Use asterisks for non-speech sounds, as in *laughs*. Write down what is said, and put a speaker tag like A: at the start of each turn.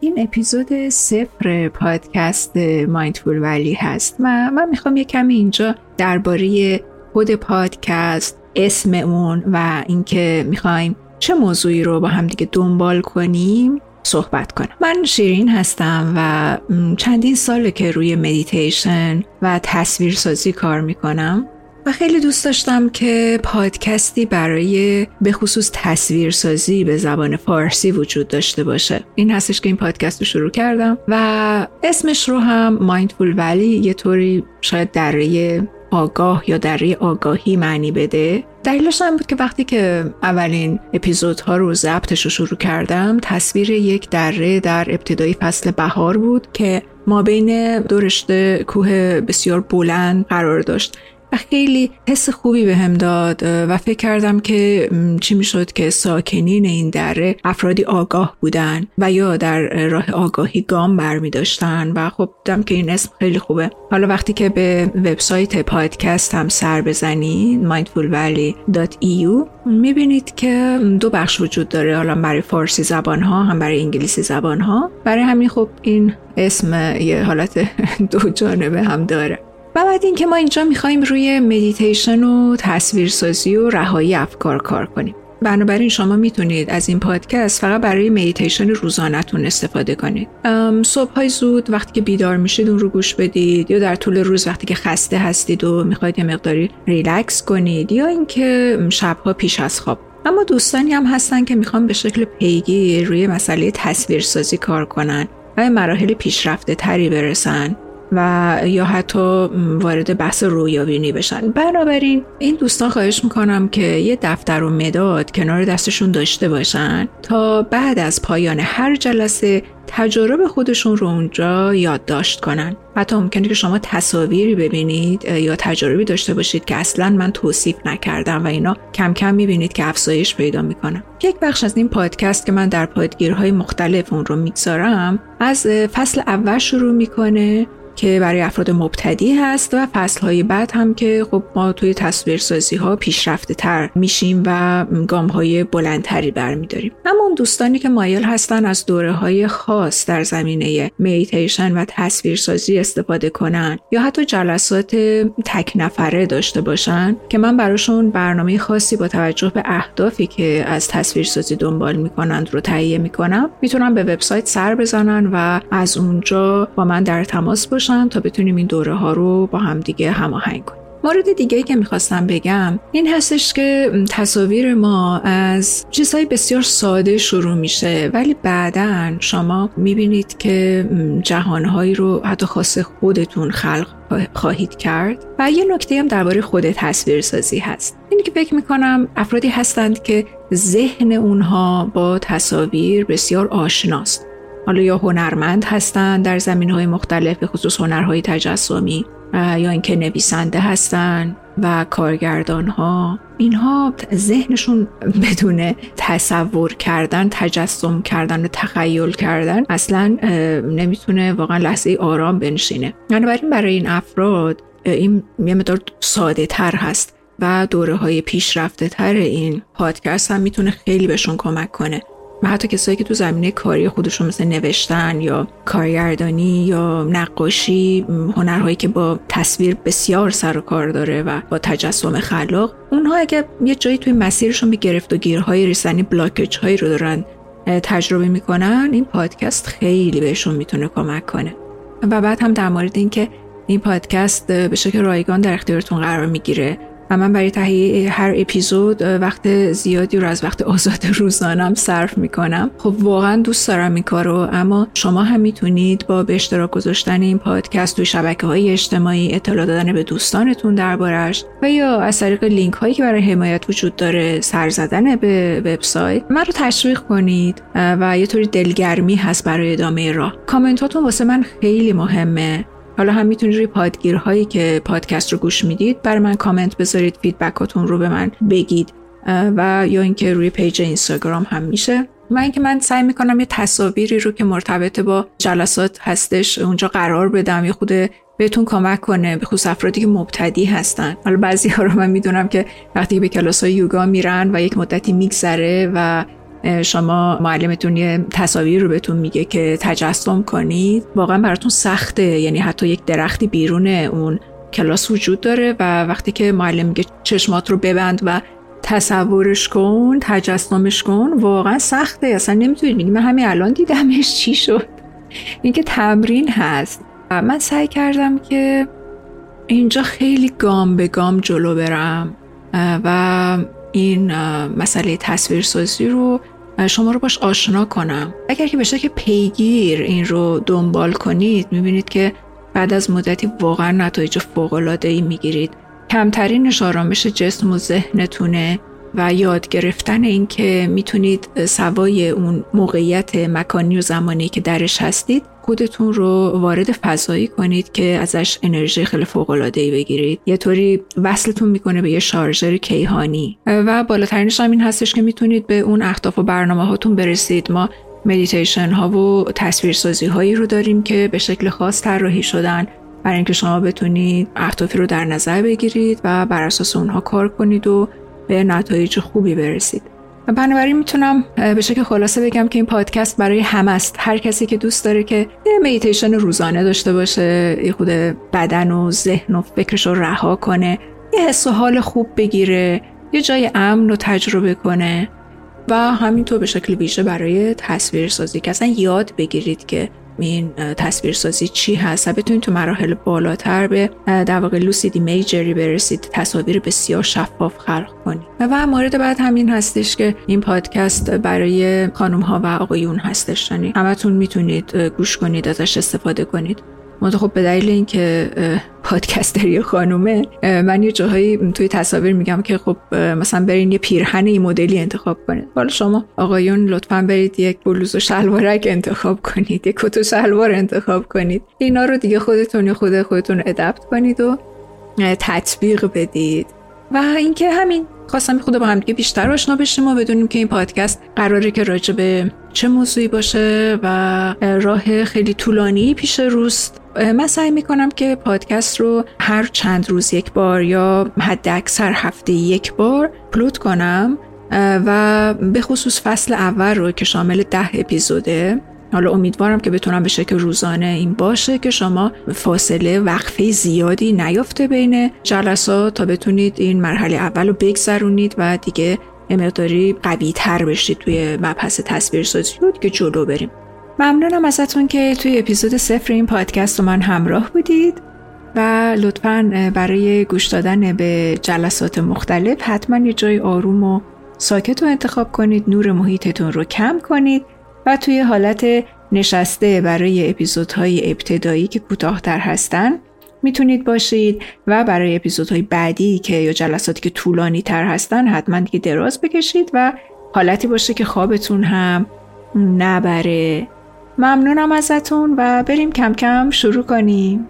A: این اپیزود صفر پادکست Mindful Valley هست من, من می‌خوام یه کمی اینجا درباره خود پادکست اسم اون و اینکه می‌خوایم چه موضوعی رو با هم دیگه دنبال کنیم صحبت کنم. من شیرین هستم و چندین ساله که روی مدیتیشن و تصویرسازی کار می‌کنم. و خیلی دوست داشتم که پادکستی برای به خصوص تصویرسازی به زبان فارسی وجود داشته باشه. این هستش که این پادکست رو شروع کردم و اسمش رو هم Mindful Valley یه طوری شاید دره آگاه یا دره آگاهی معنی بده. دلیلش هم بود که وقتی که اولین اپیزودها رو ضبطش رو شروع کردم تصویر یک دره در ابتدای فصل بهار بود که ما بین دو رشته کوه بسیار بلند قرار داشت. و خیلی حس خوبی به هم داد و فکر کردم که چی می‌شد که ساکنین این دره افرادی آگاه بودن و یا در راه آگاهی گام برمی داشتن و خب دیدم که این اسم خیلی خوبه. حالا وقتی که به وبسایت پادکست هم سر بزنید mindfulvalley.eu می‌بینید که دو بخش وجود داره. حالا برای فارسی زبان ها هم برای انگلیسی زبان ها برای همین خب این اسم یه حالت *laughs* دو جانبه هم داره. و بعد اینکه ما اینجا می‌خوایم روی مدیتیشن و تصویرسازی و رهایی افکار کار کنیم. بنابراین شما می‌تونید از این پادکست فقط برای مدیتیشن روزانهتون استفاده کنید. صبح های زود وقتی که بیدار میشید اون رو گوش بدید یا در طول روز وقتی که خسته هستید و می‌خواید یه مقداری ریلکس کنید یا اینکه شبها پیش از خواب. اما دوستانی هم هستن که می‌خوان به شکل پیگیر روی مسئله تصویرسازی کار کنن و مراحل پیشرفته تری برسن. و یا حتی وارد بحث رویابینی بشن. بنابراین این دوستان خواهش می‌کنم که یه دفتر و مداد کنار دستشون داشته باشن تا بعد از پایان هر جلسه تجارب خودشون رو اونجا یادداشت کنن. حتی ممکنه که شما تصاویری ببینید یا تجاربی داشته باشید که اصلا من توصیف نکردم و اینا کم کم می‌بینید که افزایش پیدا می‌کنم یک بخش از این پادکست که من در پادگیرهای مختلف اون رو می‌گذارم از فصل اول شروع می‌کنه که برای افراد مبتدی هست و فصلهای بعد هم که خب ما توی تصویرسازی ها پیشرفته تر میشیم و گام های بلندتری برمیداریم. اما اون دوستانی که مایل هستن از دوره های خاص در زمینه میتیشن و تصویرسازی استفاده کنن یا حتی جلسات تک نفره داشته باشن که من براشون برنامه خاصی با توجه به اهدافی که از تصویرسازی دنبال می‌کنند رو تهیه می‌کنم. می‌تونن به وبسایت سر بزنن و از اونجا با من در تماس باشن. تا بتونیم این دوره ها رو با هم دیگه هماهنگ کنیم. مورد دیگه ای که می‌خواستم بگم این هستش که تصاویر ما از چیزهای بسیار ساده شروع میشه ولی بعدا شما می‌بینید که جهانهایی رو حتی خاص خودتون خلق خواهید کرد و یه نکته هم درباره خود تصویرسازی هست. اینی که فکر می‌کنم افرادی هستند که ذهن اونها با تصاویر بسیار آشناست. حالا یا هنرمند هستند در زمین های مختلف به خصوص هنرهای تجسمی یا اینکه نویسنده هستند و کارگردان ها اینها ذهنشون بدون تصور کردن تجسم کردن و تخیل کردن اصلا نمی‌تونه واقعا لحظه آرام بنشینه. بنابراین برای این افراد این یه مدار ساده تر هست و دوره های پیشرفته تر این پادکست هم می‌تونه خیلی بهشون کمک کنه. و حتی کسایی که تو زمینه کاری خودشون مثل نوشتن یا کارگردانی یا نقاشی هنرهایی که با تصویر بسیار سر و کار داره و با تجسم خلاق اونها اگه یه جایی توی مسیرشون به گرفت و گیرهای رسانی بلاکج هایی رو دارن تجربه می‌کنن این پادکست خیلی بهشون می‌تونه کمک کنه. و بعد هم در مورد اینکه این پادکست به شکل رایگان در اختیارتون قرار می‌گیره و من برای تهیه هر اپیزود وقت زیادی رو از وقت آزاد روزانم صرف می‌کنم. خب واقعا دوست دارم این کارو اما شما هم می‌تونید با به اشتراک گذاشتن این پادکست توی شبکه های اجتماعی اطلاع دادن به دوستانتون دربارش و یا از طریق لینک هایی که برای حمایت وجود داره سر زدن به وبسایت من رو تشویق کنید و یه طوری دلگرمی هست برای ادامه راه. کامنتاتون واسه من خیلی مهمه. حالا هم می‌تونید روی پادگیرهایی که پادکست رو گوش می‌دید برای من کامنت بذارید feedback اتون رو به من بگید و یا اینکه روی page اینستاگرام هم میشه. و اینکه من سعی می‌کنم یه تصاویری رو که مرتبط با جلسات هستش اونجا قرار بدم یه خرده بهتون کمک کنه به خصوص افرادی که مبتدی هستن. حالا بعضی ها رو من می‌دونم که وقتی به کلاس های یوگا میرن و یک مدتی میگذره و شما معلمتون یه تصاویر رو بهتون میگه که تجسم کنید. واقعا براتون سخته. یعنی حتی یک درختی بیرون اون کلاس وجود داره و وقتی که معلم میگه چشمات رو ببند و تصورش کن تجسمش کن واقعا سخته. اصلا نمی‌تونید میگی من همین الان دیدمش چی شد. اینکه تمرین هست. من سعی کردم که اینجا خیلی گام به گام جلو برم. و این مسئله تصویرسازی رو شما رو باش آشنا کنم. اگر که بشه که پیگیر این رو دنبال کنید می‌بینید که بعد از مدتی واقعا نتایج فوقالعاده ای می‌گیرید. کمترینش آرامش جسم و ذهنتونه. و یاد گرفتن اینکه می‌تونید سوای اون موقعیت مکانی و زمانی که درش هستید خودتون رو وارد فضایی کنید که ازش انرژی خیلی فوق العاده ای بگیرید. یه طوری وصلتون می‌کنه به یه شارژر کیهانی. و بالاترینش هم این هستش که می‌تونید به اون اهداف و برنامه هاتون برسید. ما مدیتیشن ها و تصویرسازی هایی رو داریم که به شکل خاص طراحی شدن. برای اینکه شما بتونید اهدافی رو در نظر بگیرید و بر اساس اونها کار کنید و به نتایج خوبی برسید. بنابراین می‌تونم به شکل خلاصه بگم که این پادکست برای همه است. هر کسی که دوست داره که یه مدیتیشن روزانه داشته باشه یه خرده بدن و ذهن و فکرش رو رها کنه یه حس و حال خوب بگیره یه جای امن رو تجربه کنه و همینطور به شکل ویژه برای تصویر سازی که اصلا یاد بگیرید که این تصویرسازی چی هست و بتونید تو مراحل بالاتر به در واقع لوسید ایمیجری برسید تصاویر بسیار شفاف خلق کنید. و مورد بعد همین هستش که این پادکست برای خانم ها و آقایون هستش. یعنی همتون می‌تونید گوش کنید ازش استفاده کنید. منتها خب به دلیل اینکه پادکستری خانومه. من یه جاهایی توی تصاویر میگم که خب مثلا برین یه پیرهن این مدلی انتخاب کنید. حالا شما آقایون لطفا برید یک بلوز و شلوارک انتخاب کنید یک کت و شلوار انتخاب کنید. اینا رو دیگه خودتون خود خودتون ادپت کنید و تطبیق بدید. و اینکه همین خواستم خود با هم دیگه بیشتر آشنا بشیم و بدونیم که این پادکست قراره که راجع به چه موضوعی باشه و راه خیلی طولانی پیش روست. من سعی می‌کنم که پادکست رو هر چند روز یک بار یا حد اکثر هفته یک بار پلوت کنم و به خصوص فصل اول رو که شامل ده اپیزوده. حالا امیدوارم که بتونم به شکل روزانه این باشه که شما فاصله وقفه زیادی نیافته بین جلسات تا بتونید این مرحله اول رو بگذرونید و دیگه مقداری قوی تر بشید توی مبحث تصویرسازی رو که جلو بریم. ممنونم ازتون که توی اپیزود صفر این پادکست رو من همراه بودید و لطفا برای گوش دادن به جلسات مختلف حتما یه جای آروم و ساکت رو انتخاب کنید نور محیطتون رو کم کنید و توی حالت نشسته برای اپیزودهای ابتدایی که کوتاهتر هستن می‌تونید باشید و برای اپیزودهای بعدی که یا جلساتی که طولانی تر هستن حتما دیگه دراز بکشید و حالتی باشه که خوابتون هم نبره. ممنونم ازتون و بریم کم کم شروع کنیم.